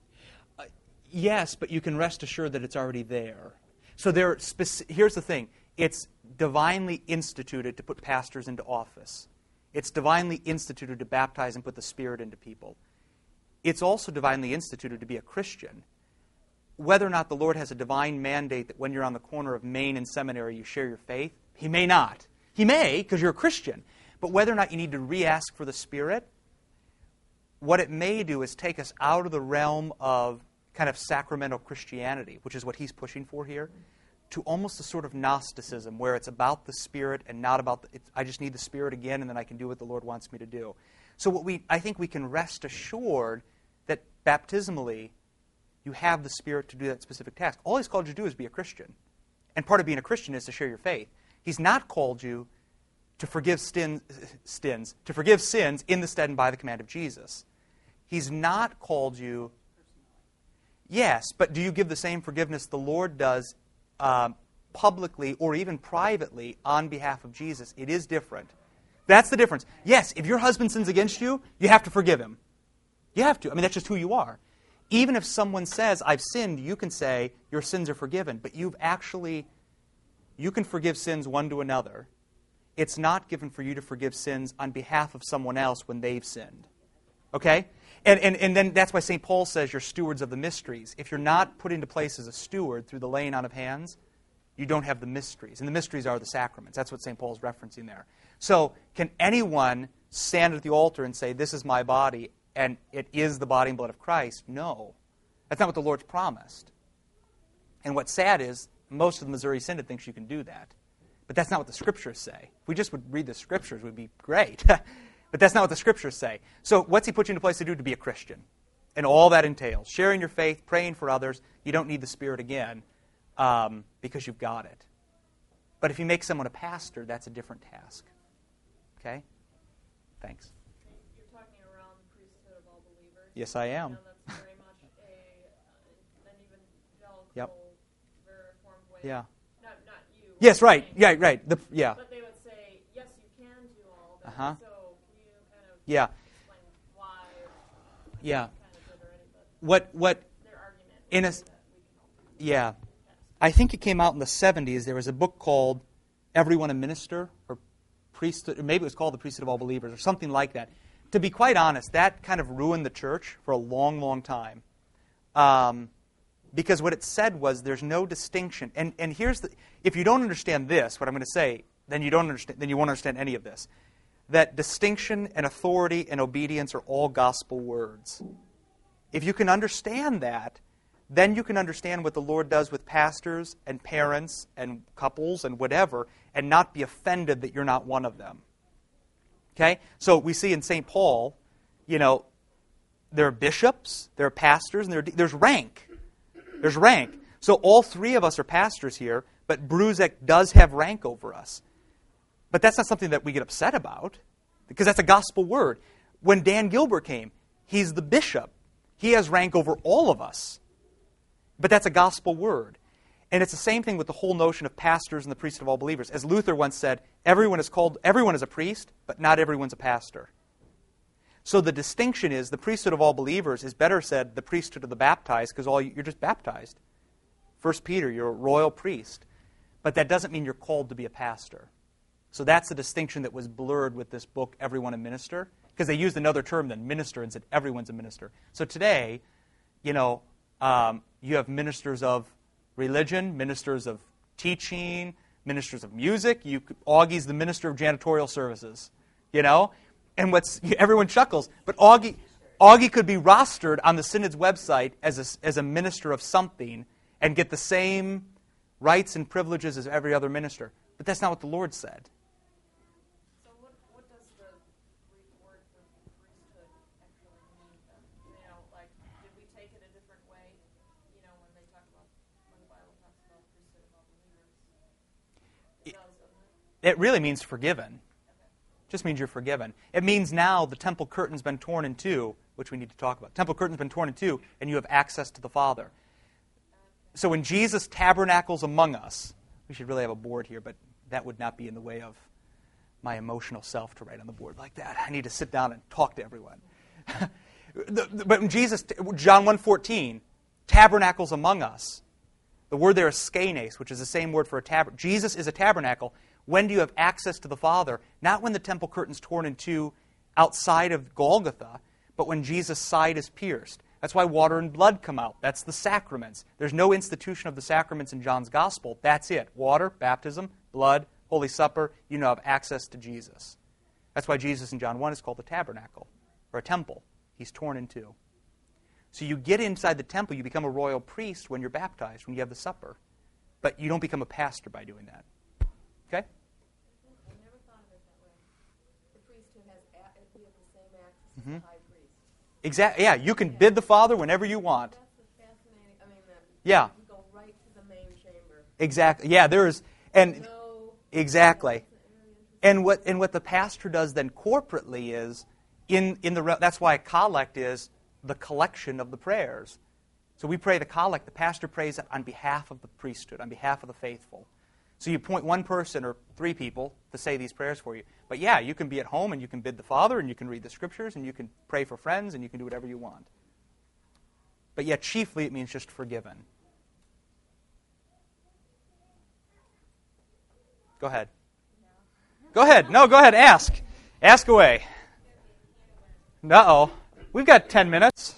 Yes, but you can rest assured that it's already there. So there, speci- here's the thing: it's divinely instituted to put pastors into office. It's divinely instituted to baptize and put the Spirit into people. It's also divinely instituted to be a Christian. Whether or not the Lord has a divine mandate that when you're on the corner of Main and Seminary you share your faith, He may not. He may because you're a Christian. But whether or not you need to re-ask for the Spirit, what it may do is take us out of the realm of kind of sacramental Christianity, which is what he's pushing for here, to almost a sort of Gnosticism where it's about the Spirit and not about the, I just need the Spirit again and then I can do what the Lord wants me to do. So what we, I think we can rest assured that baptismally you have the Spirit to do that specific task. All He's called you to do is be a Christian, and part of being a Christian is to share your faith. He's not called you to forgive sins, sins to forgive sins in the stead and by the command of Jesus. He's not called you. Yes, but do you give the same forgiveness the Lord does um, publicly or even privately on behalf of Jesus? It is different. That's the difference. Yes, if your husband sins against you, you have to forgive him. You have to. I mean, that's just who you are. Even if someone says, I've sinned, you can say, Your sins are forgiven. But you've actually, you can forgive sins one to another. It's not given for you to forgive sins on behalf of someone else when they've sinned. Okay? And, and, and then that's why St. Paul says you're stewards of the mysteries. If you're not put into place as a steward through the laying on of hands, you don't have the mysteries. And the mysteries are the sacraments. That's what St. Paul's referencing there. So, can anyone stand at the altar and say, This is my body, and it is the body and blood of Christ? No. That's not what the Lord's promised. And what's sad is, most of the Missouri Synod thinks you can do that. But that's not what the scriptures say. If we just would read the scriptures, it would be great. but that's not what the scriptures say. So, what's he put you into place to do? To be a Christian. And all that entails sharing your faith, praying for others. You don't need the Spirit again um, because you've got it. But if you make someone a pastor, that's a different task. Okay? Thanks. You're talking around the priesthood of all believers. Yes, I am. That's very much a, uh, an evangelical, Yep. very reformed way. Yeah. Not, not you. Yes, right. Yeah, right. The, yeah. But they would say, yes, you can do all that. Uh-huh. So can you kind of Yeah. Yeah. What, what, in a, yeah. I think it came out in the 70s. There was a book called Everyone a Minister, or Priesthood, or maybe it was called The Priesthood of All Believers, or something like that. To be quite honest, that kind of ruined the church for a long, long time. Um, because what it said was there's no distinction. And, and here's the if you don't understand this, what I'm going to say, then you don't understand then you won't understand any of this. That distinction and authority and obedience are all gospel words. If you can understand that, then you can understand what the Lord does with pastors and parents and couples and whatever, and not be offended that you're not one of them. Okay? So we see in St. Paul, you know, there are bishops, there are pastors, and there are, there's rank. There's rank. So all three of us are pastors here, but Bruzek does have rank over us. But that's not something that we get upset about, because that's a gospel word. When Dan Gilbert came, he's the bishop. He has rank over all of us. But that's a gospel word. And it's the same thing with the whole notion of pastors and the priesthood of all believers. As Luther once said, everyone is called everyone is a priest, but not everyone's a pastor. So the distinction is the priesthood of all believers is better said the priesthood of the baptized because all you, you're just baptized. First Peter, you're a royal priest. But that doesn't mean you're called to be a pastor. So that's the distinction that was blurred with this book, Everyone a Minister, because they used another term than minister and said everyone's a minister. So today, you know, um, you have ministers of religion, ministers of teaching, ministers of music. You, Augie's the minister of janitorial services, you know? And what's, everyone chuckles, but Augie, Augie could be rostered on the Synod's website as a, as a minister of something and get the same rights and privileges as every other minister. But that's not what the Lord said. So what, what does the Greek word for priesthood actually mean then? You know, like, did we take it a different way, you know, when they talk about, when the Bible talks about priesthood of all believers? It does, doesn't it? Really means forgiven. Just means you're forgiven. It means now the temple curtain's been torn in two, which we need to talk about. Temple curtain's been torn in two, and you have access to the Father. So when Jesus tabernacles among us, we should really have a board here, but that would not be in the way of my emotional self to write on the board like that. I need to sit down and talk to everyone. The- the- but when Jesus, John 1.14, tabernacles among us, the word there is skenes, which is the same word for a tabernacle. Jesus is a tabernacle. When do you have access to the Father? Not when the temple curtain's torn in two outside of Golgotha, but when Jesus' side is pierced. That's why water and blood come out. That's the sacraments. There's no institution of the sacraments in John's Gospel. That's it. Water, baptism, blood, Holy Supper. You now have access to Jesus. That's why Jesus in John 1 is called the tabernacle, or a temple. He's torn in two. So you get inside the temple, you become a royal priest when you're baptized, when you have the supper. But you don't become a pastor by doing that. Okay? I never thought of it that way. The priesthood has, a- we have the same access as Mhm. the high priest. Exactly. Yeah, you can bid the Father whenever you want. That's a fascinating, I mean. Yeah. You go right to the main chamber. Exactly. Yeah, there is and No. exactly. And what and what the pastor does then corporately is in in the that's why a collect is the collection of the prayers. So we pray the collect, the pastor prays it on behalf of the priesthood, on behalf of the faithful. So you point one person or three people to say these prayers for you. But yeah, you can be at home and you can bid the Father and you can read the scriptures and you can pray for friends and you can do whatever you want. But yet, chiefly, it means just forgiven. Go ahead. Go ahead. No, go ahead. Ask. Ask away. Uh oh. We've got 10 minutes.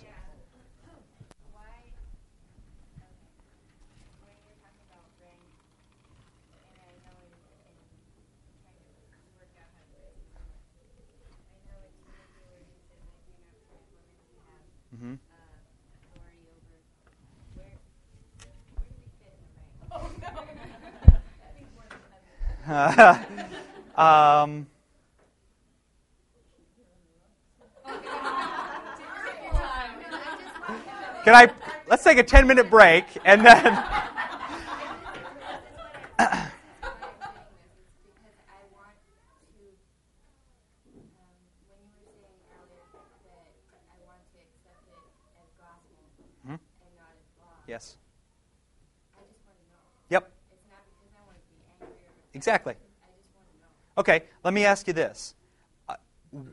um, can I? Let's take a ten-minute break and then. Mhm. Yes. Yep. Exactly. Okay, let me ask you this. Uh,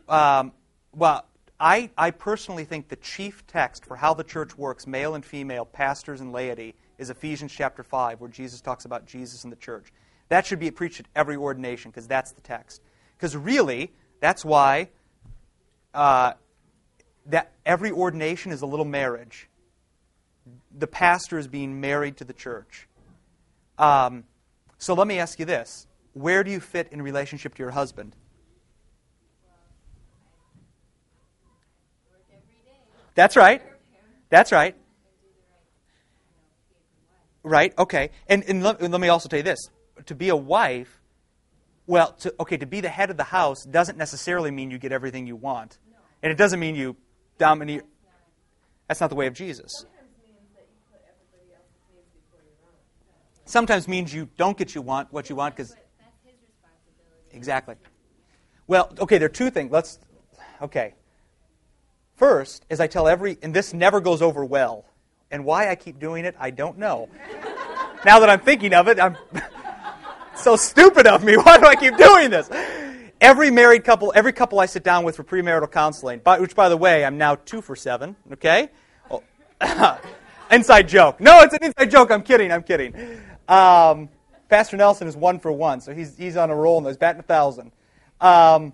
Um, well, I, I personally think the chief text for how the church works, male and female, pastors and laity, is Ephesians chapter 5, where Jesus talks about Jesus and the church. That should be preached at every ordination, because that's the text. Because really, that's why uh, that every ordination is a little marriage. The pastor is being married to the church. Um, so let me ask you this where do you fit in relationship to your husband? That's right. That's right. Right, okay. And, and let, let me also tell you this to be a wife, well, to, okay, to be the head of the house doesn't necessarily mean you get everything you want. And it doesn't mean you dominate. That's not the way of Jesus. Sometimes means you don't get you want what you want because exactly. Well, okay, there are two things. Let's okay. First, as I tell every, and this never goes over well, and why I keep doing it, I don't know. now that I'm thinking of it, I'm so stupid of me. Why do I keep doing this? Every married couple, every couple I sit down with for premarital counseling, by, which, by the way, I'm now two for seven, okay? Oh, inside joke. No, it's an inside joke. I'm kidding. I'm kidding. Um, Pastor Nelson is one for one, so he's, he's on a roll and he's batting a thousand. Um,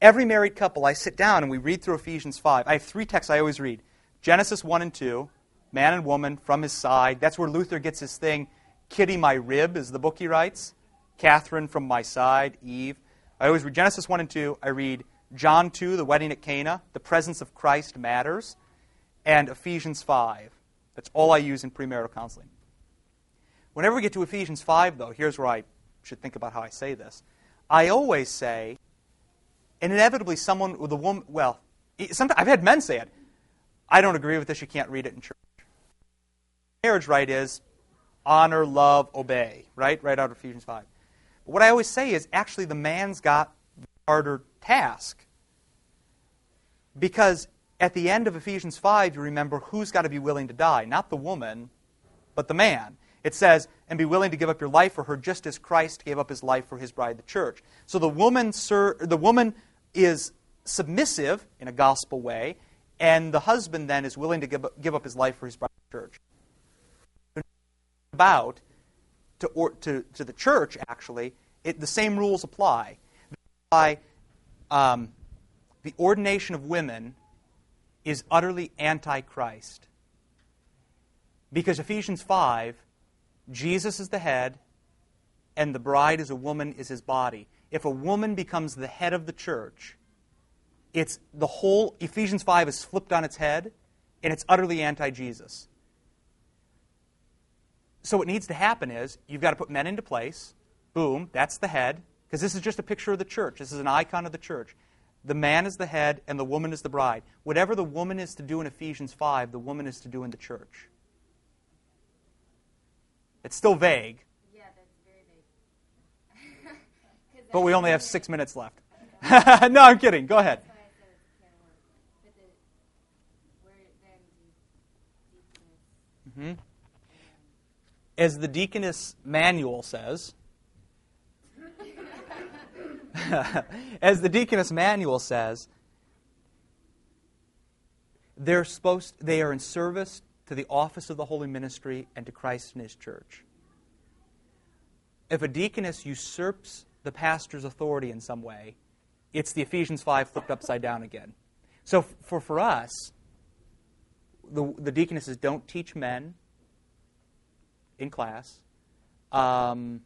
every married couple, I sit down and we read through Ephesians 5. I have three texts I always read Genesis 1 and 2, man and woman from his side. That's where Luther gets his thing. Kitty, my rib, is the book he writes. Catherine from my side, Eve. I always read Genesis 1 and 2. I read John 2, the wedding at Cana. The presence of Christ matters. And Ephesians 5. That's all I use in premarital counseling. Whenever we get to Ephesians 5, though, here's where I should think about how I say this. I always say, and inevitably someone with a woman, well, sometimes I've had men say it. I don't agree with this. You can't read it in church. Marriage rite is honor, love, obey, right? Right out of Ephesians 5. But what I always say is actually the man's got the harder task. Because at the end of Ephesians 5, you remember who's got to be willing to die. Not the woman, but the man. It says, and be willing to give up your life for her just as Christ gave up his life for his bride, the church. So the woman, sir, the woman is submissive in a gospel way, and the husband then is willing to give up, give up his life for his bride, the church. About to, or, to, to the church, actually, it, the same rules apply. By um, the ordination of women is utterly anti-Christ. Because Ephesians 5 Jesus is the head, and the bride is a woman, is his body. If a woman becomes the head of the church, it's the whole Ephesians 5 is flipped on its head, and it's utterly anti Jesus. So, what needs to happen is you've got to put men into place. Boom, that's the head, because this is just a picture of the church. This is an icon of the church. The man is the head, and the woman is the bride. Whatever the woman is to do in Ephesians 5, the woman is to do in the church. It's still vague. Yeah, that's very vague. but we only have six minutes left. no, I'm kidding. Go ahead. That's why I said it can't work. But the, where hmm As the deaconess manual says, as the deaconess manual says, they're supposed they are in service to the office of the holy ministry and to Christ and his church. If a deaconess usurps the pastor's authority in some way, it's the Ephesians 5 flipped upside down again. So for, for us, the, the deaconesses don't teach men in class. Um,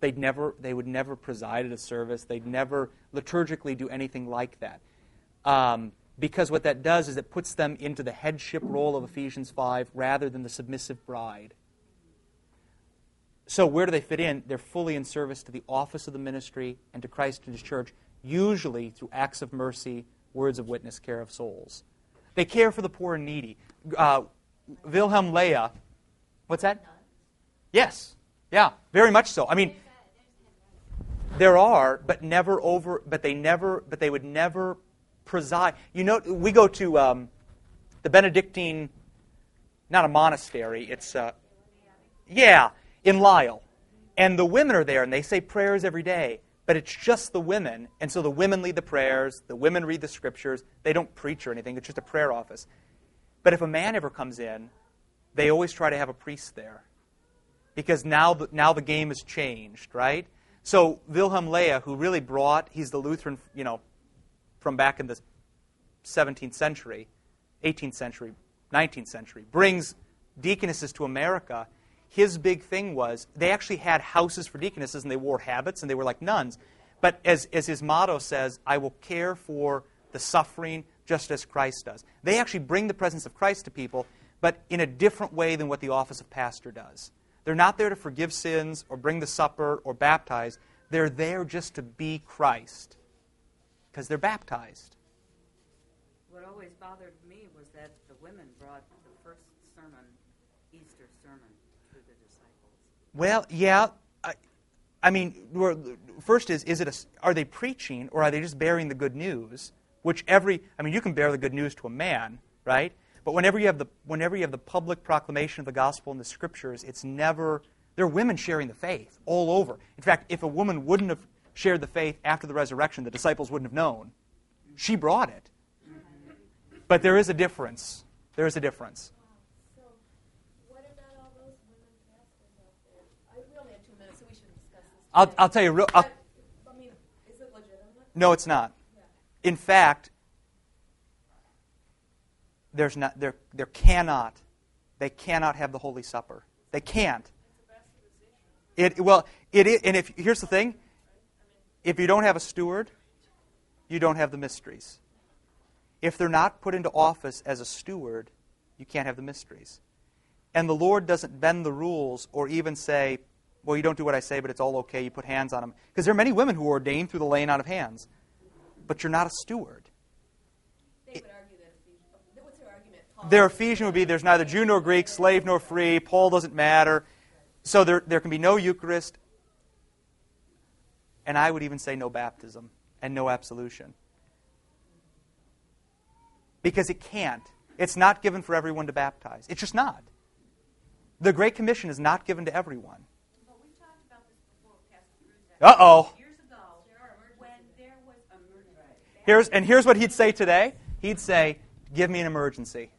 they'd never, they would never preside at a service. They'd never liturgically do anything like that. Um, because what that does is it puts them into the headship role of Ephesians 5 rather than the submissive bride. So, where do they fit in? They're fully in service to the office of the ministry and to Christ and His church, usually through acts of mercy, words of witness, care of souls. They care for the poor and needy. Uh, Wilhelm Löhe, what's that? Yes, yeah, very much so. I mean, there are, but never over, but they never, but they would never preside. You know, we go to um, the Benedictine, not a monastery. It's uh, yeah, in Lisle, and the women are there, and they say prayers every day. But it's just the women, and so the women lead the prayers. The women read the scriptures. They don't preach or anything. It's just a prayer office. But if a man ever comes in, they always try to have a priest there, because now the, now the game has changed, right? So Wilhelm Löhe, who really brought, he's the Lutheran, you know, from back in the 17th century, 18th century, 19th century, brings deaconesses to America. His big thing was they actually had houses for deaconesses and they wore habits and they were like nuns. But as, as his motto says, I will care for the suffering just as Christ does. They actually bring the presence of Christ to people, but in a different way than what the office of pastor does. They're not there to forgive sins or bring the supper or baptize. They're there just to be Christ because they're baptized. What always bothered me was that the women brought the first sermon, Easter sermon, to the disciples. Well, yeah. I, I mean, first is, is it a, are they preaching or are they just bearing the good news? Which every, I mean, you can bear the good news to a man, right? But whenever you have the, whenever you have the public proclamation of the gospel in the scriptures, it's never, there are women sharing the faith all over. In fact, if a woman wouldn't have shared the faith after the resurrection, the disciples wouldn't have known. She brought it. But there is a difference. There is a difference. So, what about all those women pastors out there? I, we only have two minutes, so we should discuss this. I'll, I'll tell you real. I'll, I mean, is it legitimate? no, it's not. In fact, there's not, there, there cannot, they cannot have the Holy Supper. They can't. It, well, it is, and if, here's the thing if you don't have a steward, you don't have the mysteries. If they're not put into office as a steward, you can't have the mysteries. And the Lord doesn't bend the rules or even say, well, you don't do what I say, but it's all okay. You put hands on them. Because there are many women who are ordained through the laying on of hands. But you're not a steward. They would argue that what's their argument? Paul Their Ephesian would be there's neither Jew nor Greek, slave nor free, Paul doesn't matter. So there, there can be no Eucharist, and I would even say no baptism and no absolution. Because it can't. It's not given for everyone to baptize. It's just not. The Great Commission is not given to everyone. But we talked about this before, Pastor Cruz. Uh oh. Years ago, when there was emergency. Here's, and here's what he'd say today he'd say, Give me an emergency.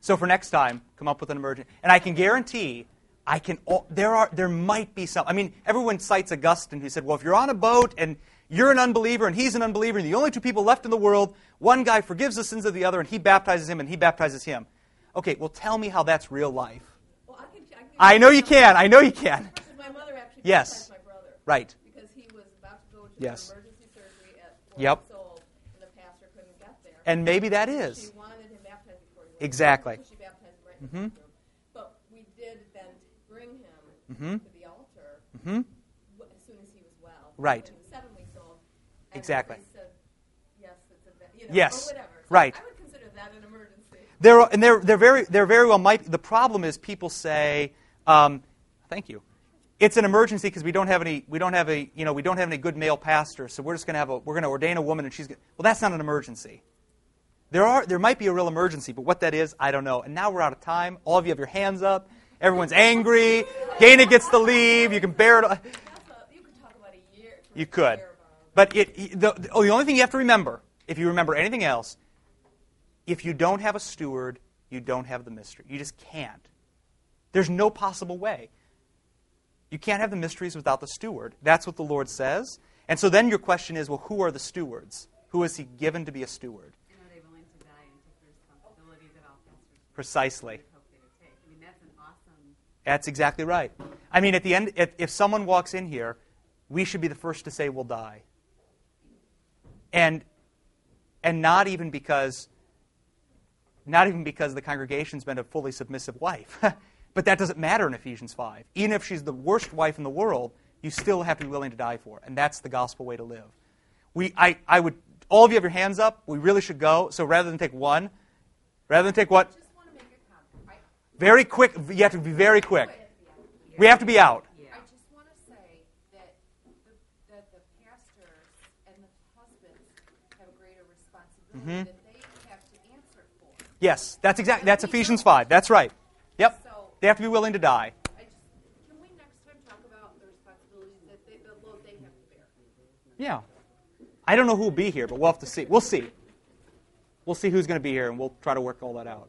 So for next time, come up with an emergency. And I can guarantee, I can. There are. There might be some. I mean, everyone cites Augustine, who said, "Well, if you're on a boat and you're an unbeliever and he's an unbeliever, and the only two people left in the world, one guy forgives the sins of the other, and he baptizes him, and he baptizes him." Okay, well, tell me how that's real life. Well, I, can, I, can I know you can. I know you can. My mother actually Yes. baptized my brother. Right. Because he was about to go to Yes. emergency surgery at four Yep. old, and the pastor couldn't get there. And maybe that is. She wanted him baptized before he. Exactly. So she baptized him right mm-hmm. in Mhm. the bathroom. But we did then bring him Mhm. to the altar hmm w- as soon as he was well. Right. He was seven weeks old. Exactly. Said, yes, a, you know, Yes. So Right. I would consider that an emergency. They're, and they're, they're, very, they're very well might. The problem is people say, um, thank you. It's an emergency because we don't have any, we don't have a, you know, we don't have any good male pastors, so we're just going to have a, we're going to ordain a woman and she's going well, that's not an emergency. There, are, there might be a real emergency, but what that is, I don't know. And now we're out of time. All of you have your hands up. Everyone's angry. Gaina gets to leave. You can bear it. You could talk about a year. You could. But it, the, the, oh, the only thing you have to remember, if you remember anything else, if you don't have a steward, you don't have the mystery. You just can't. There's no possible way. You can't have the mysteries without the steward. That's what the Lord says. And so then your question is well, who are the stewards? Who is he given to be a steward? Are they willing to die and That's exactly right. I mean, at the end, if, if someone walks in here, we should be the first to say we'll die. And, and not even because not even because the congregation's been a fully submissive wife. but that doesn't matter in Ephesians 5. Even if she's the worst wife in the world, you still have to be willing to die for. And that's the gospel way to live. We, I, I would, all of you have your hands up. We really should go. So rather than take one, rather than take what? Just want to make a comment. I, Very quick. You have to be very quick. We have to be out. I just want to say that the, that and the husbands have a greater responsibility mm-hmm. that they have to answer for. Yes, that's exactly. That's Ephesians 5. That's right. Yep. So They have to be willing to die. Just can we next time talk about the responsibilities that they, the load they have to bear. Yeah. I don't know who will be here, but we'll have to see. We'll see. We'll see who's going to be here, and we'll try to work all that out.